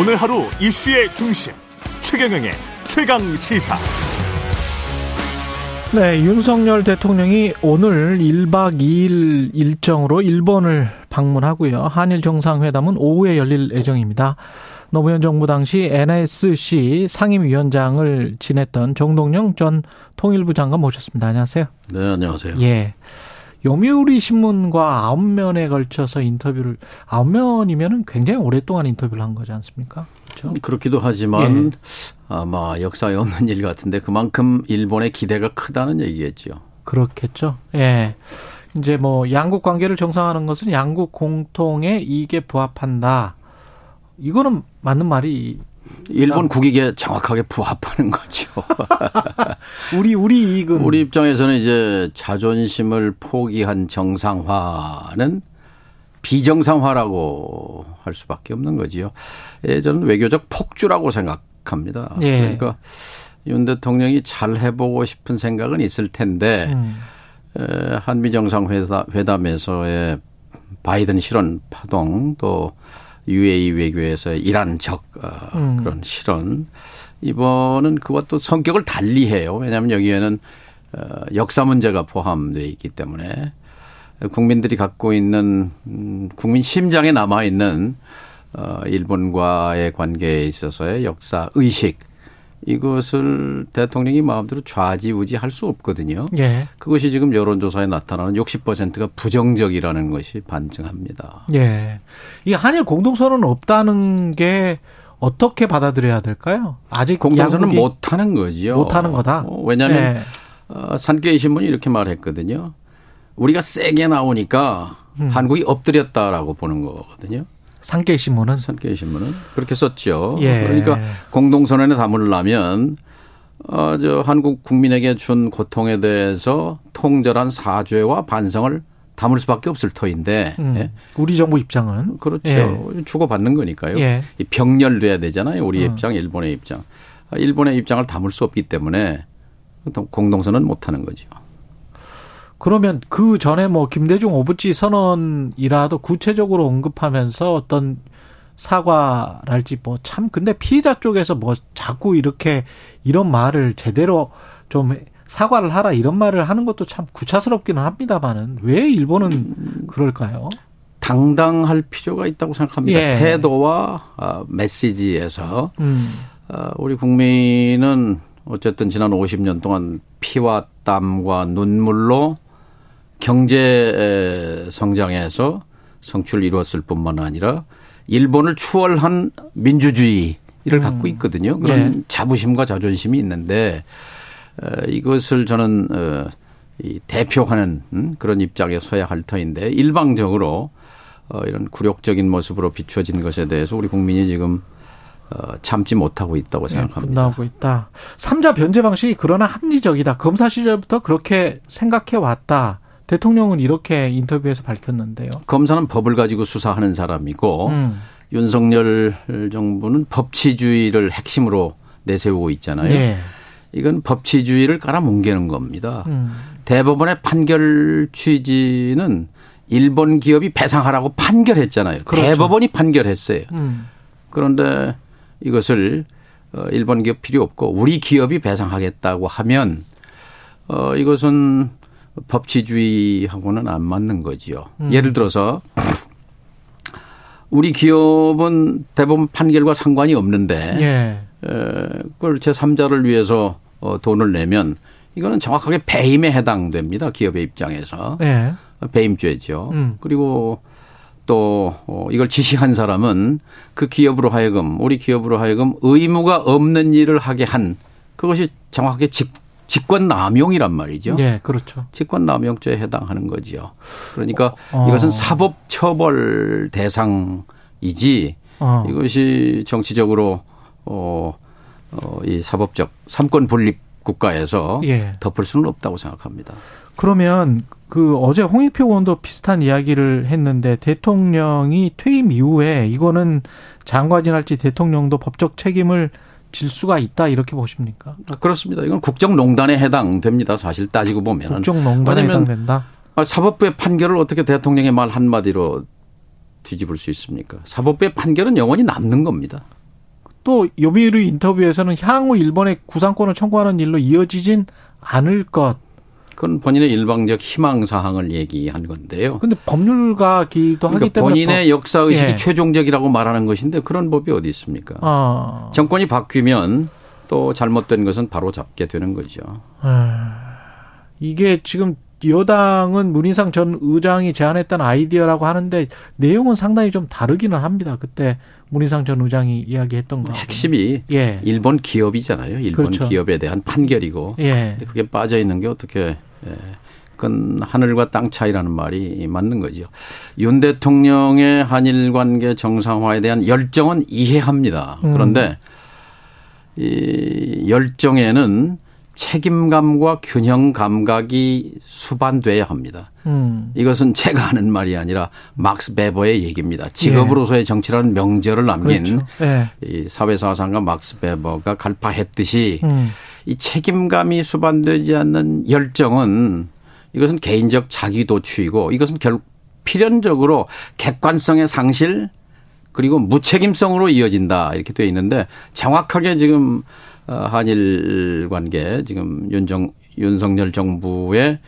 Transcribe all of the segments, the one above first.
오늘 하루 이슈의 중심 최경영의 최강 시사. 네, 윤석열 대통령이 오늘 1박 2일 일정으로 일본을 방문하고요. 한일 정상회담은 오후에 열릴 예정입니다. 노무현 정부 당시 NSC 상임위원장을 지냈던 정동영 전 통일부 장관 모셨습니다. 안녕하세요. 네, 안녕하세요. 예. 요미우리 신문과 아홉 면에 걸쳐서 인터뷰를 아홉 면이면은 굉장히 오랫동안 인터뷰를 한 거지 않습니까? 그렇죠? 그렇기도 하지만 예. 아마 역사에 없는 일 같은데 그만큼 일본의 기대가 크다는 얘기겠죠. 그렇겠죠. 예. 이제 뭐 양국 관계를 정상화하는 것은 양국 공통의 이익에 부합한다. 이거는 맞는 말이 일본 국익에 정확하게 부합하는 거죠. 우리 우리 이익은 우리 입장에서는 이제 자존심을 포기한 정상화는 비정상화라고 할 수밖에 없는 거지요. 예, 저는 외교적 폭주라고 생각합니다. 예. 그러니까 윤 대통령이 잘 해보고 싶은 생각은 있을 텐데 음. 한미 정상 회담에서의 바이든 실언 파동 또 UAE 외교에서 이란 적 어, 음. 그런 실언 이번은 그와 또 성격을 달리해요. 왜냐하면 여기에는 어, 역사 문제가 포함되어 있기 때문에 국민들이 갖고 있는 음, 국민 심장에 남아 있는 어, 일본과의 관계에 있어서의 역사 의식 이것을 대통령이 마음대로 좌지우지할 수 없거든요. 예. 그것이 지금 여론조사에 나타나는 60%가 부정적이라는 것이 반증합니다. 예. 이 한일 공동선언은 없다는 게 어떻게 받아들여야 될까요? 아직 공동선언은 못하는 거죠. 못하는 거다. 어, 왜냐하면 예. 어, 산케이 신문이 이렇게 말했거든요. 우리가 세게 나오니까 음. 한국이 엎드렸다라고 보는 거거든요. 산케이 신문은 산케이 신문은 그렇게 썼죠. 예. 그러니까 공동선언에 담으려면 어, 저 한국 국민에게 준 고통에 대해서 통절한 사죄와 반성을 담을 수밖에 없을 터인데 음. 예. 우리 정부 입장은 그렇죠 예. 주고받는 거니까요. 예. 병렬돼야 되잖아요. 우리 음. 입장, 일본의 입장. 일본의 입장을 담을 수 없기 때문에 공동선언 못 하는 거죠. 그러면 그 전에 뭐 김대중 오부지 선언이라도 구체적으로 언급하면서 어떤 사과랄지 뭐 참 근데 피해자 쪽에서 뭐 자꾸 이렇게 이런 말을 제대로 좀 사과를 하라 이런 말을 하는 것도 참 구차스럽기는 합니다만은 왜 일본은 그럴까요? 당당할 필요가 있다고 생각합니다. 예. 태도와 어, 메시지에서 음. 어, 우리 국민은 어쨌든 지난 50년 동안 피와 땀과 눈물로 경제 성장에서 성취를 이루었을 뿐만 아니라 일본을 추월한 민주주의를 음. 갖고 있거든요. 그런 네. 자부심과 자존심이 있는데 어, 이것을 저는 어, 이 대표하는 음, 그런 입장에 서야 할 터인데 일방적으로 어, 이런 굴욕적인 모습으로 비춰진 것에 대해서 우리 국민이 지금 참지 못하고 있다고 네, 생각합니다. 분노하고 있다. 삼자 변제 방식이 그러나 합리적이다. 검사 시절부터 그렇게 생각해 왔다. 대통령은 이렇게 인터뷰에서 밝혔는데요. 검사는 법을 가지고 수사하는 사람이고 음. 윤석열 정부는 법치주의를 핵심으로 내세우고 있잖아요. 네. 이건 법치주의를 깔아뭉개는 겁니다. 음. 대법원의 판결 취지는 일본 기업이 배상하라고 판결했잖아요. 그렇죠. 대법원이 판결했어요. 음. 그런데 이것을 어, 일본 기업 필요 없고 우리 기업이 배상하겠다고 하면 어 이것은 법치주의하고는 안 맞는 거지요. 음. 예를 들어서 우리 기업은 대법원 판결과 상관이 없는데 예. 그걸 제3자를 위해서 어, 돈을 내면 이거는 정확하게 배임에 해당됩니다. 기업의 입장에서. 예. 배임죄죠. 음. 그리고 또 어, 이걸 지시한 사람은 그 기업으로 하여금 우리 기업으로 하여금 의무가 없는 일을 하게 한 그것이 정확하게 직 직권 남용이란 말이죠. 네, 그렇죠. 직권 남용죄에 해당하는 거지요. 그러니까 어. 이것은 사법 처벌 대상이지 어. 이것이 정치적으로 어, 어, 이 사법적 삼권 분립 국가에서 예. 덮을 수는 없다고 생각합니다. 그러면 그 어제 홍익표 의원도 비슷한 이야기를 했는데 대통령이 퇴임 이후에 이거는 장관이랄지 대통령도 법적 책임을 질 수가 있다 이렇게 보십니까? 아, 그렇습니다. 이건 국정농단에 해당됩니다. 사실 따지고 보면 국정농단에 해당된다. 아, 사법부의 판결을 어떻게 대통령의 말 한마디로 뒤집을 수 있습니까? 사법부의 판결은 영원히 남는 겁니다. 또 요미우리 인터뷰에서는 향후 일본의 구상권을 청구하는 일로 이어지진 않을 것. 그건 본인의 일방적 희망 사항을 얘기한 건데요. 근데 법률가기도 그러니까 하기 때문에 본인의 역사 의식이 예. 최종적이라고 말하는 것인데 그런 법이 어디 있습니까? 아. 정권이 바뀌면 또 잘못된 것은 바로 잡게 되는 거죠. 아. 이게 지금 여당은 문희상 전 의장이 제안했던 아이디어라고 하는데 내용은 상당히 좀 다르기는 합니다. 그때 문희상 전 의장이 이야기했던 거. 핵심이 예. 일본 기업이잖아요. 일본 그렇죠. 기업에 대한 판결이고. 예. 그게 빠져 있는 게 어떻게 예. 그건 하늘과 땅 차이라는 말이 맞는 거죠. 윤 대통령의 한일 관계 정상화에 대한 열정은 이해합니다. 음. 그런데 이 열정에는 책임감과 균형 감각이 수반돼야 합니다. 음. 이것은 제가 하는 말이 아니라 막스 베버의 얘기입니다. 직업으로서의 정치라는 명제를 남긴 그렇죠. 예. 이 사회사상가 막스 베버가 갈파했듯이 음. 이 책임감이 수반되지 않는 열정은 이것은 개인적 자기 도취이고 이것은 결 필연적으로 객관성의 상실 그리고 무책임성으로 이어진다 이렇게 되어 있는데 정확하게 지금 어, 한일 관계 지금 윤정 윤석열 정부의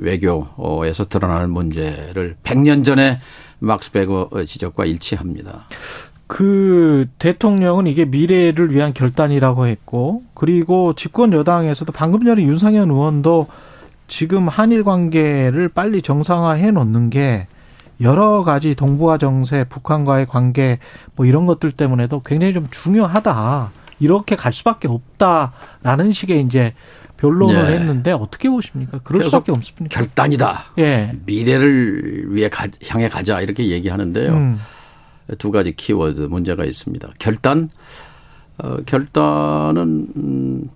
외교에서 드러나는 문제를 100년 전에 막스 베거 지적과 일치합니다. 그 대통령은 이게 미래를 위한 결단이라고 했고 그리고 집권 여당에서도 방금 전에 윤상현 의원도 지금 한일 관계를 빨리 정상화해 놓는 게 여러 가지 동북아 정세, 북한과의 관계 뭐 이런 것들 때문에도 굉장히 좀 중요하다. 이렇게 갈 수밖에 없다라는 식의 이제 변론을 네. 했는데 어떻게 보십니까? 그럴 수밖에 없습니까? 결단이다. 예. 미래를 위해 가, 향해 가자 이렇게 얘기하는데요. 음. 두 가지 키워드 문제가 있습니다. 결단, 어, 결단은 음,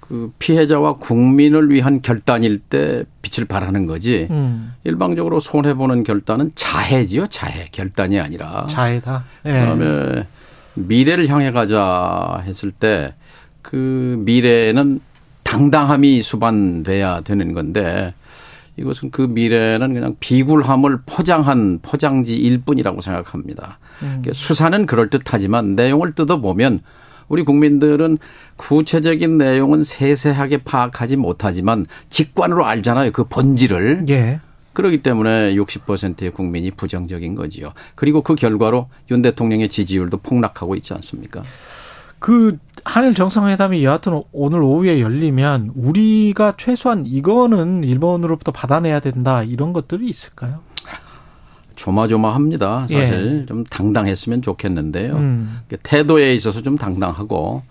그 피해자와 국민을 위한 결단일 때 빛을 발하는 거지. 음. 일방적으로 손해 보는 결단은 자해지요, 자해. 결단이 아니라. 자해다. 예. 그다음에 미래를 향해 가자 했을 때 그 미래는 당당함이 수반돼야 되는 건데 이것은 그 미래는 그냥 비굴함을 포장한 포장지일 뿐이라고 생각합니다. 음. 수사는 그럴듯하지만 내용을 뜯어보면 우리 국민들은 구체적인 내용은 세세하게 파악하지 못하지만 직관으로 알잖아요. 그 본질을. 예. 그렇기 때문에 60%의 국민이 부정적인 거지요. 그리고 그 결과로 윤 대통령의 지지율도 폭락하고 있지 않습니까? 그 한일 정상회담이 여하튼 오늘 오후에 열리면 우리가 최소한 이거는 일본으로부터 받아내야 된다 이런 것들이 있을까요? 조마조마합니다. 사실 예. 좀 당당했으면 좋겠는데요. 음. 태도에 있어서 좀 당당하고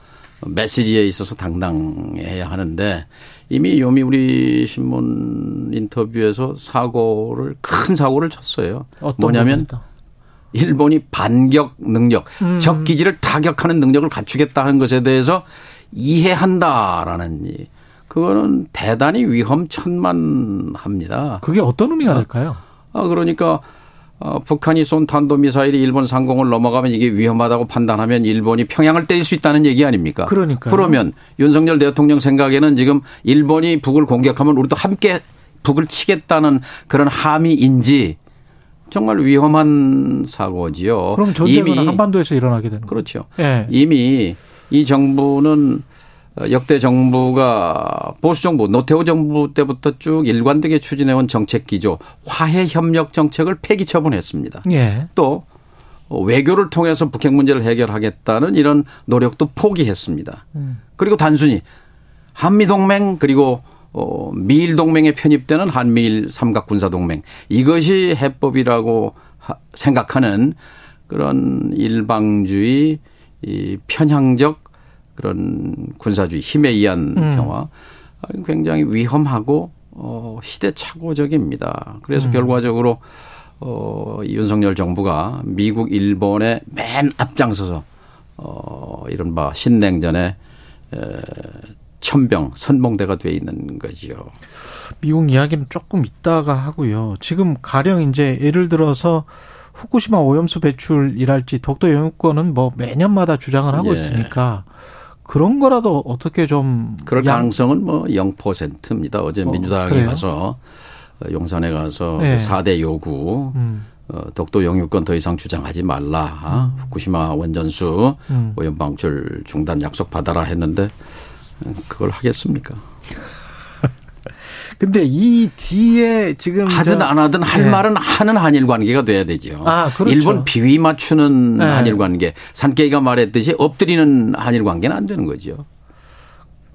메시지에 있어서 당당해야 하는데 이미 요미우리 신문 인터뷰에서 사고를 큰 사고를 쳤어요. 뭐냐면 겁니다. 일본이 반격 능력, 음. 적 기지를 타격하는 능력을 갖추겠다는 것에 대해서 이해한다라는 이 그거는 대단히 위험천만합니다. 그게 어떤 의미가 될까요? 아 그러니까 어, 북한이 쏜 탄도미사일이 일본 상공을 넘어가면 이게 위험하다고 판단하면 일본이 평양을 때릴 수 있다는 얘기 아닙니까? 그러니까. 그러면 윤석열 대통령 생각에는 지금 일본이 북을 공격하면 우리도 함께 북을 치겠다는 그런 함의인지 정말 위험한 사고지요. 그럼 전쟁은 한반도에서 일어나게 되는 그렇죠. 네. 이미 이 정부는 역대 정부가 보수 정부 노태우 정부 때부터 쭉 일관되게 추진해온 정책 기조 화해 협력 정책을 폐기 처분했습니다. 예. 또 외교를 통해서 북핵 문제를 해결하겠다는 이런 노력도 포기했습니다. 음. 그리고 단순히 한미 동맹 그리고 어 미일 동맹에 편입되는 한미일 삼각 군사 동맹 이것이 해법이라고 생각하는 그런 일방주의 이 편향적 그런 군사주의 힘에 의한 음. 평화 굉장히 위험하고 어 시대착오적입니다. 그래서 음. 결과적으로 어 윤석열 정부가 미국 일본의 맨 앞장서서 어 이른바 신냉전에 에 천병 선봉대가 돼 있는 거지요. 미국 이야기는 조금 있다가 하고요. 지금 가령 이제 예를 들어서 후쿠시마 오염수 배출이랄지 독도 영유권은 뭐 매년마다 주장을 하고 예. 있으니까 그런 거라도 어떻게 좀 그럴 양... 가능성은 뭐 0%입니다. 어제 어, 민주당이 그래요? 가서 용산에 가서 네. 4대 요구 음. 어, 독도 영유권 더 이상 주장하지 말라. 음. 후쿠시마 원전수 음. 오염 방출 중단 약속 받아라 했는데 그걸 하겠습니까? 근데 이 뒤에 지금 하든 안 하든 할 네. 말은 하는 한일 관계가 돼야 되죠. 아, 그렇죠. 일본 비위 맞추는 네. 한일 관계, 산케이가 말했듯이 엎드리는 한일 관계는 안 되는 거죠.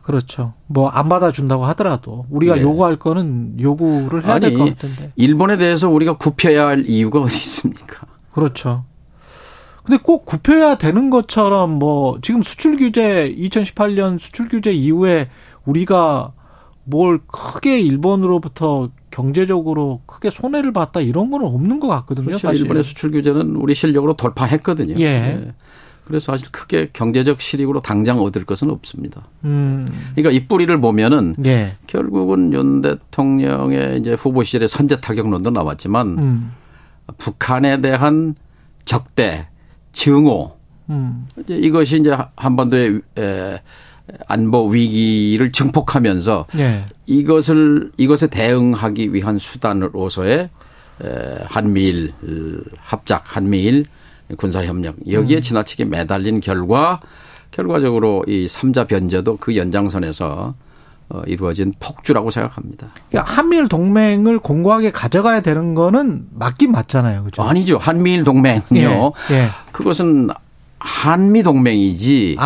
그렇죠. 뭐 안 받아준다고 하더라도 우리가 네. 요구할 거는 요구를 해야 될 것 같은데. 일본에 대해서 우리가 굽혀야 할 이유가 어디 있습니까? 그렇죠. 근데 꼭 굽혀야 되는 것처럼 뭐 지금 수출 규제 2018년 수출 규제 이후에 우리가 뭘 크게 일본으로부터 경제적으로 크게 손해를 봤다 이런 거는 없는 것 같거든요. 그렇죠. 사실. 일본의 수출 규제는 우리 실력으로 돌파했거든요. 예. 네. 그래서 사실 크게 경제적 실익으로 당장 얻을 것은 없습니다. 음. 그러니까 이 뿌리를 보면은 예. 결국은 윤 대통령의 이제 후보 시절에 선제 타격론도 나왔지만 음. 북한에 대한 적대, 증오 음. 이것이 이제 한반도의 안보 위기를 증폭하면서 예. 이것을 이것에 대응하기 위한 수단으로서의 한미일 합작, 한미일 군사 협력 여기에 음. 지나치게 매달린 결과 결과적으로 이 3자 변제도 그 연장선에서 어, 이루어진 폭주라고 생각합니다. 그러니까 한미일 동맹을 공고하게 가져가야 되는 거는 맞긴 맞잖아요. 그죠? 아니죠. 한미일 동맹은요. 예, 예. 그것은 한미 동맹이지 아.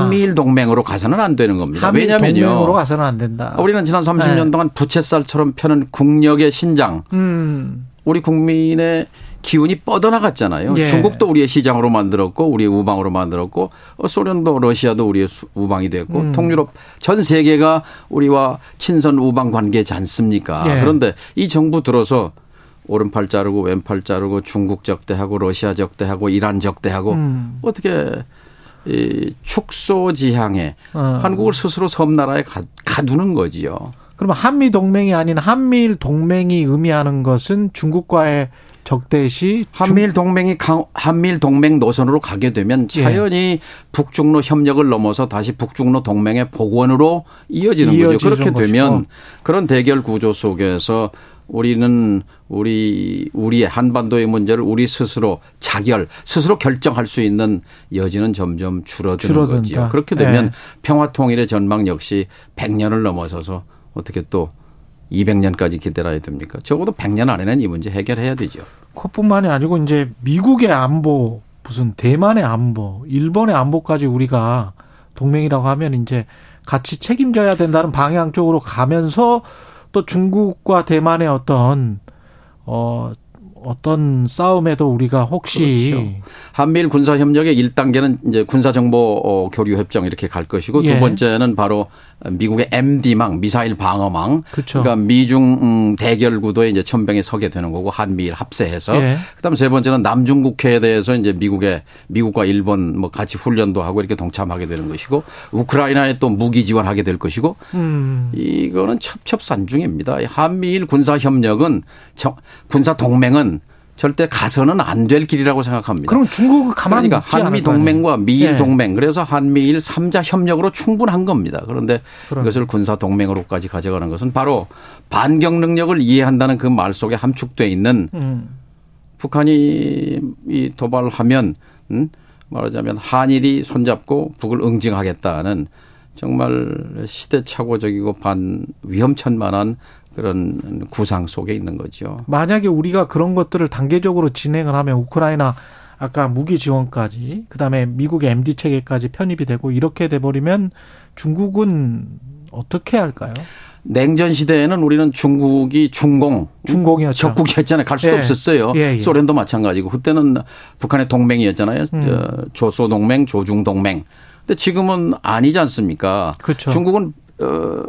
한미일 동맹으로 가서는 안 되는 겁니다. 왜냐면요. 동맹으로 가서는 안 된다. 우리는 지난 30년 네. 동안 부채살처럼 펴는 국력의 신장. 음. 우리 국민의 기운이 뻗어나갔잖아요. 예. 중국도 우리의 시장으로 만들었고 우리의 우방으로 만들었고 어, 소련도 러시아도 우리의 우방이 됐고 음. 통유럽 전 세계가 우리와 친선 우방 관계지 않습니까? 예. 그런데 이 정부 들어서 오른팔 자르고 왼팔 자르고 중국 적대하고 러시아 적대하고 이란 적대하고 음. 어떻게 이 축소 지향에 어. 한국을 스스로 섬나라에 가, 가두는 거지요. 그러면 한미 동맹이 아닌 한미일 동맹이 의미하는 것은 중국과의 적대시 한미일 동맹이 강, 한미일 동맹 노선으로 가게 되면 예. 자연히 예. 북중로 협력을 넘어서 다시 북중로 동맹의 복원으로 이어지는 거죠. 그렇게 되면 것이고. 그런 대결 구조 속에서 우리는 우리 우리의 한반도의 문제를 우리 스스로 자결 스스로 결정할 수 있는 여지는 점점 줄어드는 거죠. 그렇게 되면 네. 평화 통일의 전망 역시 100년을 넘어서서 어떻게 또 200년까지 기다려야 됩니까? 적어도 100년 안에는 이 문제 해결해야 되죠. 그뿐만이 아니고 이제 미국의 안보 무슨 대만의 안보, 일본의 안보까지 우리가 동맹이라고 하면 이제 같이 책임져야 된다는 방향 쪽으로 가면서 또 중국과 대만의 어떤 어 어떤 싸움에도 우리가 혹시 그렇죠. 한미일 군사 협력의 1단계는 이제 군사 정보 어, 교류 협정 이렇게 갈 것이고 예. 두 번째는 바로 미국의 MD망 미사일 방어망 그렇죠. 그러니까 미중 음, 대결 구도에 이제 천병에 서게 되는 거고 한미일 합세해서 예. 그다음 세 번째는 남중 국해에 대해서 이제 미국의 미국과 일본 뭐 같이 훈련도 하고 이렇게 동참하게 되는 것이고 우크라이나에 또 무기 지원하게 될 것이고 음. 이거는 첩첩산중입니다. 한미일 군사 협력은 군사 동맹은 절대 가서는 안 될 길이라고 생각합니다. 그럼 중국은 가만히 그러니까 한미 동맹과 미일 네. 동맹 그래서 한미일 3자 협력으로 충분한 겁니다. 그런데 그럼. 이것을 군사 동맹으로까지 가져가는 것은 바로 반경 능력을 이해한다는 그 말 속에 함축돼 있는 음. 북한이 이 도발하면 음 말하자면 한일이 손잡고 북을 응징하겠다는 정말 시대착오적이고 반 위험천만한 그런 구상 속에 있는 거죠. 만약에 우리가 그런 것들을 단계적으로 진행을 하면 우크라이나 아까 무기 지원까지 그다음에 미국의 MD 체계까지 편입이 되고 이렇게 돼 버리면 중국은 어떻게 할까요? 냉전 시대에는 우리는 중국이 중공, 중공이었죠. 적국이었잖아요. 갈 수도 예. 없었어요. 예, 예. 소련도 마찬가지고 그때는 북한의 동맹이었잖아요. 음. 조소 동맹, 조중 동맹. 근데 지금은 아니지 않습니까? 그렇죠. 중국은 어,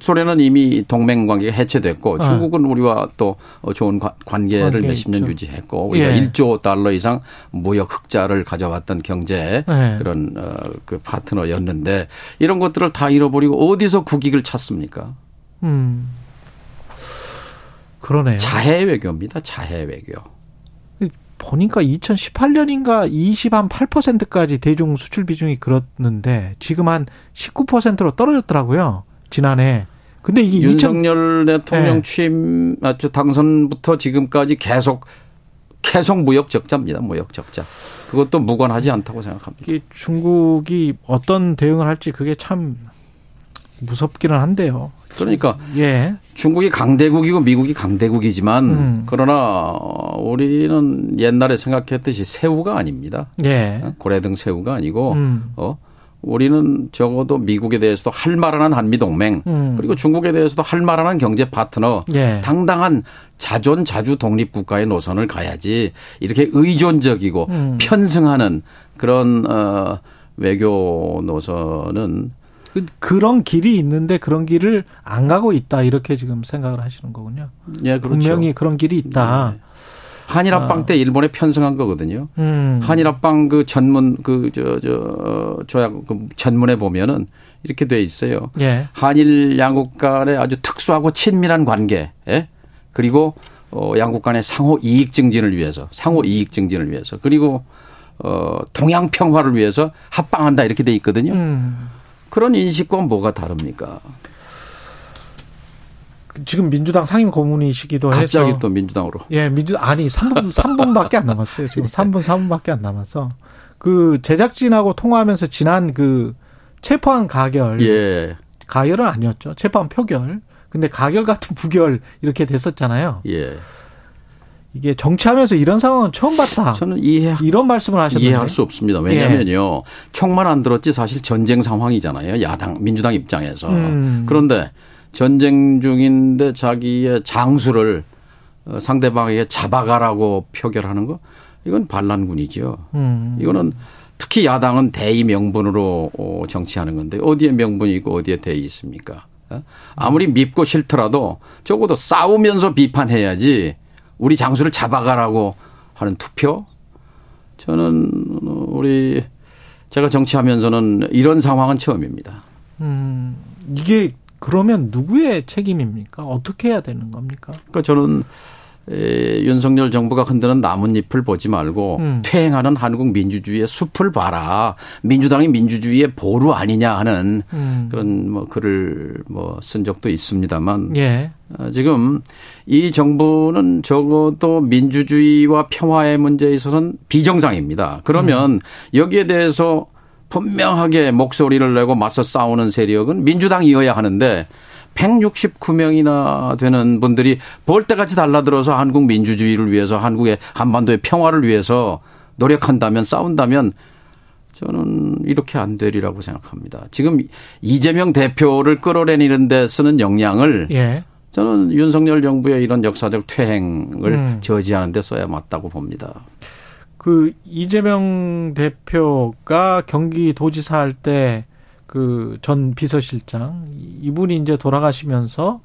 소련은 이미 동맹 관계가 해체됐고 네. 중국은 우리와 또 좋은 관계를 몇십 년 유지했고 우리가 예. 1조 달러 이상 무역 흑자를 가져왔던 경제 네. 그런 어, 그 파트너였는데 이런 것들을 다 잃어버리고 어디서 국익을 찾습니까? 음. 그러네요. 자해 외교입니다. 자해 외교. 보니까 2018년인가 20한8%까지 대중 수출 비중이 그렇는데 지금 한 19%로 떨어졌더라고요. 지난해. 근데 이게 윤석열 2000... 대통령 네. 취임 아, 당선부터 지금까지 계속 계속 무역 적자입니다. 무역 적자. 그것도 무관하지 않다고 생각합니다. 중국이 어떤 대응을 할지 그게 참 무섭기는 한데요. 그러니까 예. 중국이 강대국이고 미국이 강대국이지만 음. 그러나 우리는 옛날에 생각했듯이 새우가 아닙니다. 예. 어? 고래등 새우가 아니고 음. 어 우리는 적어도 미국에 대해서도 할 만한 한미 동맹 음. 그리고 중국에 대해서도 할 만한 경제 파트너 예. 당당한 자존 자주 독립 국가의 노선을 가야지 이렇게 의존적이고 음. 편승하는 그런 어 외교 노선은 그, 그런 길이 있는데 그런 길을 안 가고 있다 이렇게 지금 생각을 하시는 거군요. 예, 그렇죠. 분명히 그런 길이 있다. 네. 한일 합방 아. 때 일본에 편성한 거거든요. 음. 한일 합방 그 전문 그저저 조약 그 전문에 보면은 이렇게 돼 있어요. 예. 한일 양국 간의 아주 특수하고 친밀한 관계, 예? 그리고 어 양국 간의 상호 이익 증진을 위해서, 상호 이익 증진을 위해서, 그리고 어 동양 평화를 위해서 합방한다 이렇게 돼 있거든요. 음. 그런 인식과 뭐가 다릅니까? 지금 민주당 상임 고문이시기도 갑자기 해서 갑자기 또 민주당으로. 예, 민주 아니 3분 3분밖에 안 남았어요. 지금 3분 4분밖에 안 남아서 그 제작진하고 통화하면서 지난 그 체포한 가결 예. 가결은 아니었죠. 체포한 표결. 근데 가결 같은 부결 이렇게 됐었잖아요. 예. 이게 정치하면서 이런 상황은 처음 봤다. 저는 이해 이런 말씀을 하셨는데 이해할 수 없습니다. 왜냐하면요, 예. 총만 안 들었지 사실 전쟁 상황이잖아요. 야당 민주당 입장에서 음. 그런데 전쟁 중인데 자기의 장수를 어, 상대방에게 잡아가라고 표결하는 거 이건 반란군이죠. 음. 이거는 특히 야당은 대의 명분으로 어, 정치하는 건데 어디에 명분이 있고 어디에 대의 있습니까? 어? 아무리 밉고 싫더라도 적어도 싸우면서 비판해야지 우리 장수를 잡아가라고 하는 투표? 저는 우리 제가 정치하면서는 이런 상황은 처음입니다. 음, 이게 그러면 누구의 책임입니까? 어떻게 해야 되는 겁니까? 그러니까 저는 에, 윤석열 정부가 흔드는 나뭇잎을 보지 말고 음. 퇴행하는 한국 민주주의의 숲을 봐라. 민주당이 민주주의의 보루 아니냐 하는 음. 그런 뭐 글을 뭐 쓴 적도 있습니다만 예. 어, 지금 이 정부는 적어도 민주주의와 평화의 문제에 있어서는 비정상입니다. 그러면 음. 여기에 대해서 분명하게 목소리를 내고 맞서 싸우는 세력은 민주당이어야 하는데 169명이나 되는 분들이 벌떼같이 달라들어서 한국 민주주의를 위해서 한국의 한반도의 평화를 위해서 노력한다면 싸운다면 저는 이렇게 안 되리라고 생각합니다. 지금 이재명 대표를 끌어내리는 데 쓰는 역량을 예. 저는 윤석열 정부의 이런 역사적 퇴행을 음. 저지하는 데 써야 맞다고 봅니다. 그 이재명 대표가 경기도지사 할 때 그 전 비서실장 이분이 이제 돌아가시면서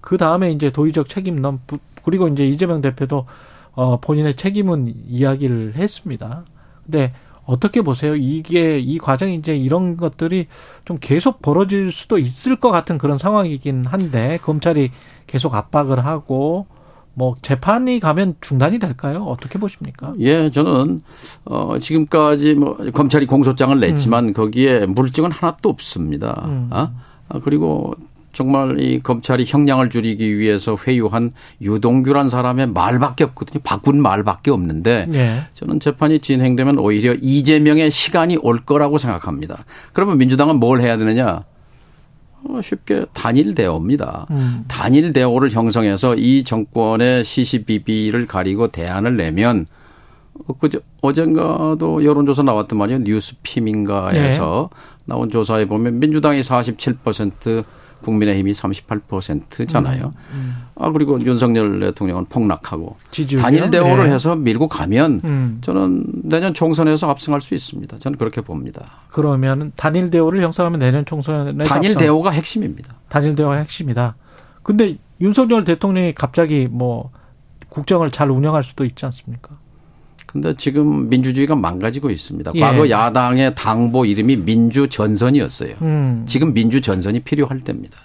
그 다음에 이제 도의적 책임론 그리고 이제 이재명 대표도 어 본인의 책임은 이야기를 했습니다. 근데 어떻게 보세요? 이게 이 과정이 이제 이런 것들이 좀 계속 벌어질 수도 있을 것 같은 그런 상황이긴 한데 검찰이 계속 압박을 하고 뭐 재판이 가면 중단이 될까요? 어떻게 보십니까? 예, 저는 어 지금까지 뭐 검찰이 공소장을 냈지만 음. 거기에 물증은 하나도 없습니다. 음. 아? 아 그리고 정말 이 검찰이 형량을 줄이기 위해서 회유한 유동규란 사람의 말밖에 없거든요. 바꾼 말밖에 없는데 예. 저는 재판이 진행되면 오히려 이재명의 시간이 올 거라고 생각합니다. 그러면 민주당은 뭘 해야 되느냐? 어, 쉽게 단일 대오입니다. 음. 단일 대오를 형성해서 이 정권의 시시비비를 가리고 대안을 내면 그저 어젠가도 여론조사 나왔단 말이에요. 뉴스피민가에서 네. 나온 조사에 보면 민주당이 47% 국민의힘이 38%잖아요. 음, 음. 아 그리고 윤석열 대통령은 폭락하고 단일 대오를 네. 해서 밀고 가면 음. 저는 내년 총선에서 압승할 수 있습니다. 저는 그렇게 봅니다. 그러면 단일 대오를 형성하면 내년 총선에 단일 압승. 대오가 핵심입니다. 단일 대오가 핵심이다. 근데 윤석열 대통령이 갑자기 뭐 국정을 잘 운영할 수도 있지 않습니까? 근데 지금 민주주의가 망가지고 있습니다. 예. 과거 야당의 당보 이름이 민주 전선이었어요. 음. 지금 민주 전선이 필요할 때입니다.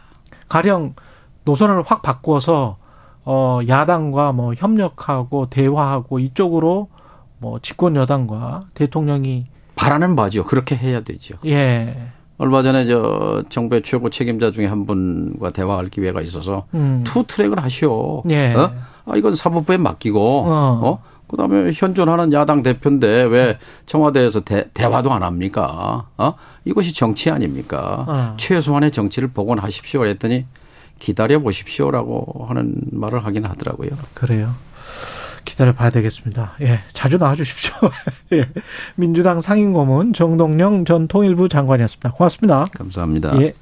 가령 노선을 확 바꿔서 어 야당과 뭐 협력하고 대화하고 이쪽으로 뭐 집권 여당과 대통령이 바라는 바죠. 그렇게 해야 되죠. 예. 얼마 전에 저 정부의 최고 책임자 중에 한 분과 대화할 기회가 있어서 음. two track을 하시오. 예. 어? 아 이건 사법부에 맡기고 어, 어? 그다음에 현존하는 야당 대표인데 왜 청와대에서 대, 대화도 안 합니까? 어? 이것이 정치 아닙니까? 어. 최소한의 정치를 복원하십시오 했더니 기다려 보십시오라고 하는 말을 하긴 하더라고요. 그래요. 기다려 봐야 되겠습니다. 예, 자주 나와 주십시오. 예. 민주당 상임고문 정동영 전 통일부 장관이었습니다. 고맙습니다. 감사합니다. 예.